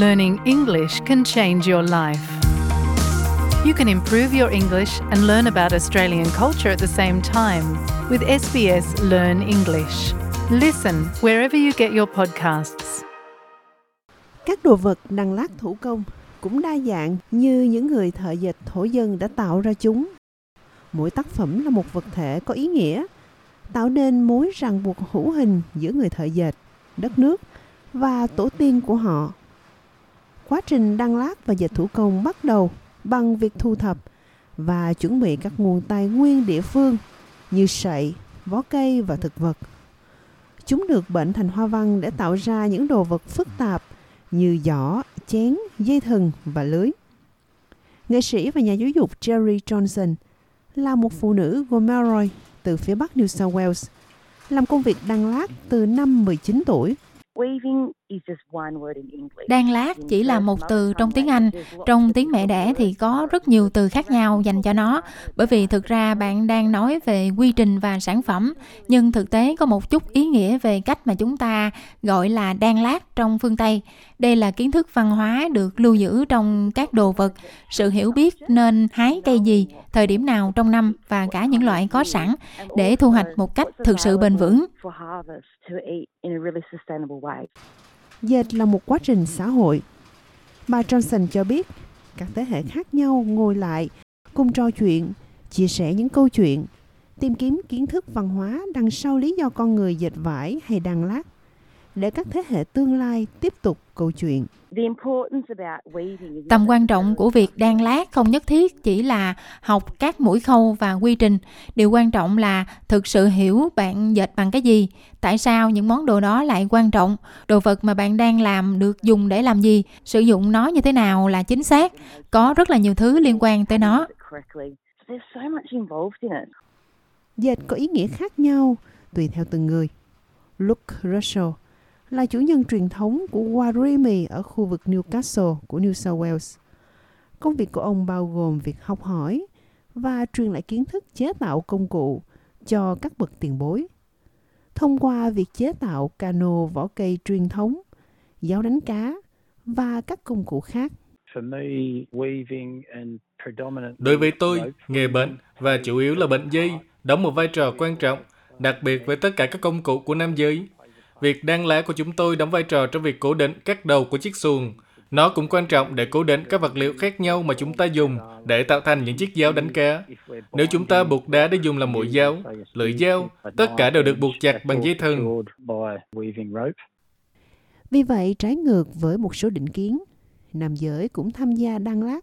learning English can change your life. You can improve your English and learn about Australian culture at the same time with SBS Learn English. Listen wherever you get your podcasts. Các đồ vật đằng lát thủ công cũng đa dạng như những người thợ dệt thổ dân đã tạo ra chúng. Mỗi tác phẩm là một vật thể có ý nghĩa, tạo nên mối ràng buộc hữu hình giữa người thợ dệt, đất nước và tổ tiên của họ. Quá trình đăng lát và dệt thủ công bắt đầu bằng việc thu thập và chuẩn bị các nguồn tài nguyên địa phương như sậy, vỏ cây và thực vật. Chúng được bệnh thành hoa văn để tạo ra những đồ vật phức tạp như giỏ, chén, dây thừng và lưới. Nghệ sĩ và nhà giáo dục Jerry Johnson là một phụ nữ Gomeroy từ phía bắc New South Wales, làm công việc đăng lát từ năm 19 tuổi. Đan lát chỉ là một từ trong tiếng Anh, trong tiếng mẹ đẻ thì có rất nhiều từ khác nhau dành cho nó, bởi vì thực ra bạn đang nói về quy trình và sản phẩm, nhưng thực tế có một chút ý nghĩa về cách mà chúng ta gọi là đan lát trong phương Tây. Đây là kiến thức văn hóa được lưu giữ trong các đồ vật, sự hiểu biết nên hái cây gì, thời điểm nào trong năm và cả những loại có sẵn để thu hoạch một cách thực sự bền vững. Dệt là một quá trình xã hội. Bà Johnson cho biết các thế hệ khác nhau ngồi lại cùng trò chuyện, chia sẻ những câu chuyện, tìm kiếm kiến thức văn hóa đằng sau lý do con người dệt vải hay đan lát để các thế hệ tương lai tiếp tục câu chuyện. Tầm quan trọng của việc đan lát không nhất thiết chỉ là học các mũi khâu và quy trình. Điều quan trọng là thực sự hiểu bạn dệt bằng cái gì, tại sao những món đồ đó lại quan trọng, đồ vật mà bạn đang làm được dùng để làm gì, sử dụng nó như thế nào là chính xác. Có rất là nhiều thứ liên quan tới nó. Dệt có ý nghĩa khác nhau tùy theo từng người. Luke Russell là chủ nhân truyền thống của Warimi ở khu vực Newcastle của New South Wales. Công việc của ông bao gồm việc học hỏi và truyền lại kiến thức chế tạo công cụ cho các bậc tiền bối. Thông qua việc chế tạo cano vỏ cây truyền thống, giáo đánh cá và các công cụ khác. Đối với tôi, nghề bệnh và chủ yếu là bệnh dây đóng một vai trò quan trọng, đặc biệt với tất cả các công cụ của nam giới Việc đan lá của chúng tôi đóng vai trò trong việc cố định các đầu của chiếc xuồng. Nó cũng quan trọng để cố định các vật liệu khác nhau mà chúng ta dùng để tạo thành những chiếc dao đánh cá. Nếu chúng ta buộc đá để dùng làm mũi dao, lưỡi dao, tất cả đều được buộc chặt bằng dây thừng. Vì vậy, trái ngược với một số định kiến, nam giới cũng tham gia đan lát.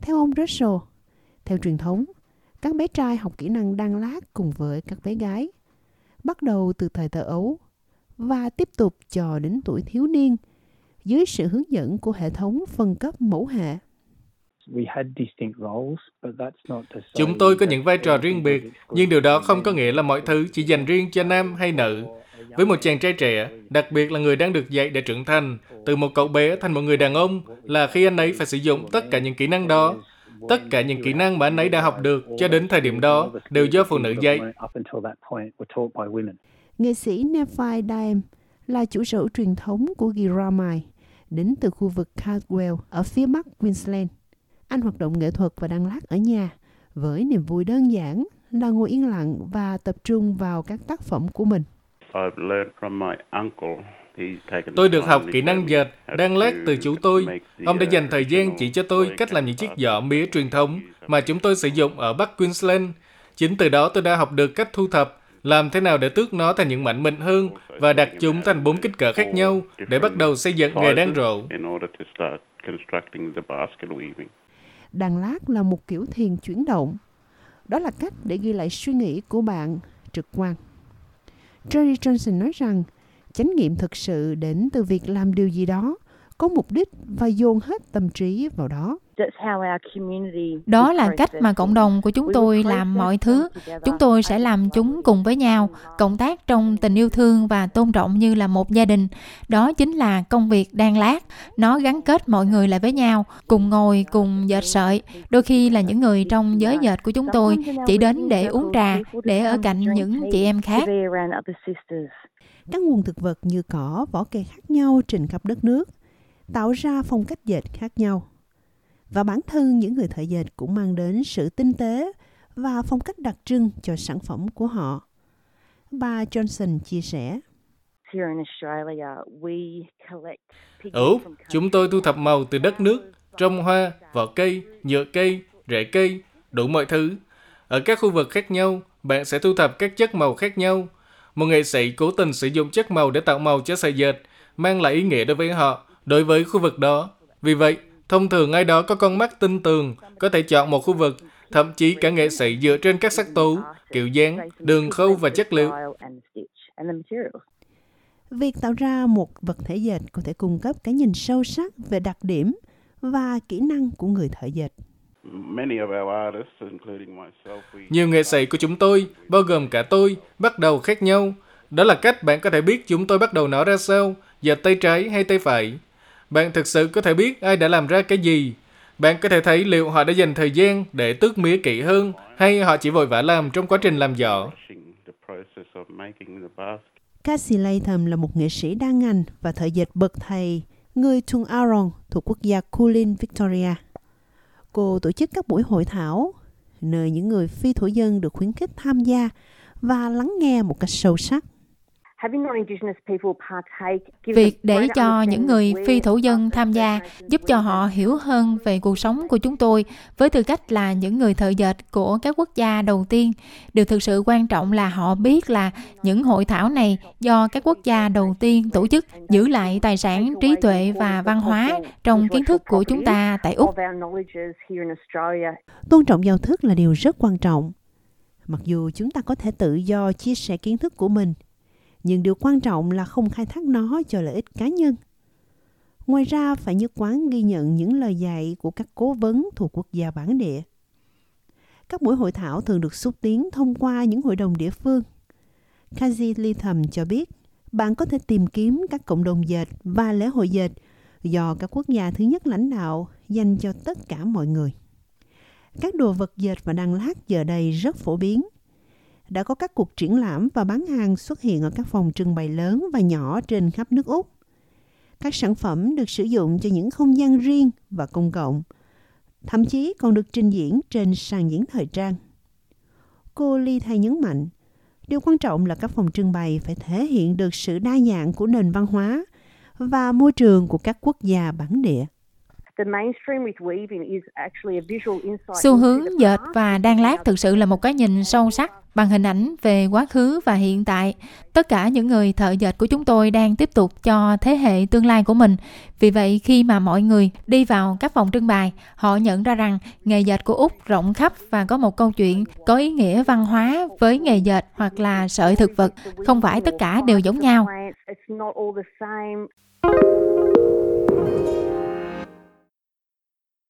Theo ông Russell, theo truyền thống, các bé trai học kỹ năng đan lát cùng với các bé gái. Bắt đầu từ thời thơ ấu, và tiếp tục cho đến tuổi thiếu niên dưới sự hướng dẫn của hệ thống phân cấp mẫu hệ. Chúng tôi có những vai trò riêng biệt, nhưng điều đó không có nghĩa là mọi thứ chỉ dành riêng cho nam hay nữ. Với một chàng trai trẻ, đặc biệt là người đang được dạy để trưởng thành, từ một cậu bé thành một người đàn ông, là khi anh ấy phải sử dụng tất cả những kỹ năng đó. Tất cả những kỹ năng mà anh ấy đã học được cho đến thời điểm đó đều do phụ nữ dạy. Nghệ sĩ Nephi Daem là chủ sở truyền thống của Giramai, đến từ khu vực Caldwell ở phía bắc Queensland. Anh hoạt động nghệ thuật và đăng lát ở nhà với niềm vui đơn giản là ngồi yên lặng và tập trung vào các tác phẩm của mình. Tôi được học kỹ năng dệt, đan lát từ chú tôi. Ông đã dành thời gian chỉ cho tôi cách làm những chiếc giỏ mía truyền thống mà chúng tôi sử dụng ở Bắc Queensland. Chính từ đó tôi đã học được cách thu thập, làm thế nào để tước nó thành những mảnh mịn hơn và đặt chúng thành bốn kích cỡ khác nhau để bắt đầu xây dựng nghề đan rộ. Đàn lát là một kiểu thiền chuyển động. Đó là cách để ghi lại suy nghĩ của bạn trực quan. Jerry Johnson nói rằng, chánh niệm thực sự đến từ việc làm điều gì đó có mục đích và dồn hết tâm trí vào đó. Đó là cách mà cộng đồng của chúng tôi làm mọi thứ. Chúng tôi sẽ làm chúng cùng với nhau, cộng tác trong tình yêu thương và tôn trọng như là một gia đình. Đó chính là công việc đang lát. Nó gắn kết mọi người lại với nhau, cùng ngồi, cùng dệt sợi. Đôi khi là những người trong giới dệt của chúng tôi chỉ đến để uống trà, để ở cạnh những chị em khác. Các nguồn thực vật như cỏ, vỏ cây khác nhau trên khắp đất nước tạo ra phong cách dệt khác nhau. Và bản thân những người thợ dệt cũng mang đến sự tinh tế và phong cách đặc trưng cho sản phẩm của họ. Bà Johnson chia sẻ. Ở Úc, chúng tôi thu thập màu từ đất nước, trồng hoa, vỏ cây, nhựa cây, rễ cây, đủ mọi thứ. Ở các khu vực khác nhau, bạn sẽ thu thập các chất màu khác nhau. Một nghệ sĩ cố tình sử dụng chất màu để tạo màu cho sợi dệt, mang lại ý nghĩa đối với họ, đối với khu vực đó. Vì vậy, thông thường ai đó có con mắt tinh tường, có thể chọn một khu vực, thậm chí cả nghệ sĩ dựa trên các sắc tố, kiểu dáng, đường khâu và chất liệu. Việc tạo ra một vật thể dệt có thể cung cấp cái nhìn sâu sắc về đặc điểm và kỹ năng của người thợ dệt. Nhiều nghệ sĩ của chúng tôi, bao gồm cả tôi, bắt đầu khác nhau. Đó là cách bạn có thể biết chúng tôi bắt đầu nó ra sao, dệt tay trái hay tay phải. Bạn thực sự có thể biết ai đã làm ra cái gì. Bạn có thể thấy liệu họ đã dành thời gian để tước mía kỹ hơn hay họ chỉ vội vã làm trong quá trình làm giỏ. Cassie Latham là một nghệ sĩ đa ngành và thợ dệt bậc thầy, người Tung Aron thuộc quốc gia Kulin, Victoria. Cô tổ chức các buổi hội thảo, nơi những người phi thổ dân được khuyến khích tham gia và lắng nghe một cách sâu sắc Việc để cho những người phi thổ dân tham gia giúp cho họ hiểu hơn về cuộc sống của chúng tôi với tư cách là những người thợ dệt của các quốc gia đầu tiên. Điều thực sự quan trọng là họ biết là những hội thảo này do các quốc gia đầu tiên tổ chức giữ lại tài sản trí tuệ và văn hóa trong kiến thức của chúng ta tại Úc. Tôn trọng giao thức là điều rất quan trọng. Mặc dù chúng ta có thể tự do chia sẻ kiến thức của mình, nhưng điều quan trọng là không khai thác nó cho lợi ích cá nhân. Ngoài ra, phải nhất quán ghi nhận những lời dạy của các cố vấn thuộc quốc gia bản địa. Các buổi hội thảo thường được xúc tiến thông qua những hội đồng địa phương. Kazi Litham cho biết, bạn có thể tìm kiếm các cộng đồng dệt và lễ hội dệt do các quốc gia thứ nhất lãnh đạo dành cho tất cả mọi người. Các đồ vật dệt và đăng lát giờ đây rất phổ biến đã có các cuộc triển lãm và bán hàng xuất hiện ở các phòng trưng bày lớn và nhỏ trên khắp nước Úc. Các sản phẩm được sử dụng cho những không gian riêng và công cộng, thậm chí còn được trình diễn trên sàn diễn thời trang. Cô Ly thay nhấn mạnh, điều quan trọng là các phòng trưng bày phải thể hiện được sự đa dạng của nền văn hóa và môi trường của các quốc gia bản địa. Xu hướng dệt và đan lát thực sự là một cái nhìn sâu sắc bằng hình ảnh về quá khứ và hiện tại. Tất cả những người thợ dệt của chúng tôi đang tiếp tục cho thế hệ tương lai của mình. Vì vậy khi mà mọi người đi vào các phòng trưng bày, họ nhận ra rằng nghề dệt của Úc rộng khắp và có một câu chuyện có ý nghĩa văn hóa với nghề dệt hoặc là sợi thực vật. Không phải tất cả đều giống nhau.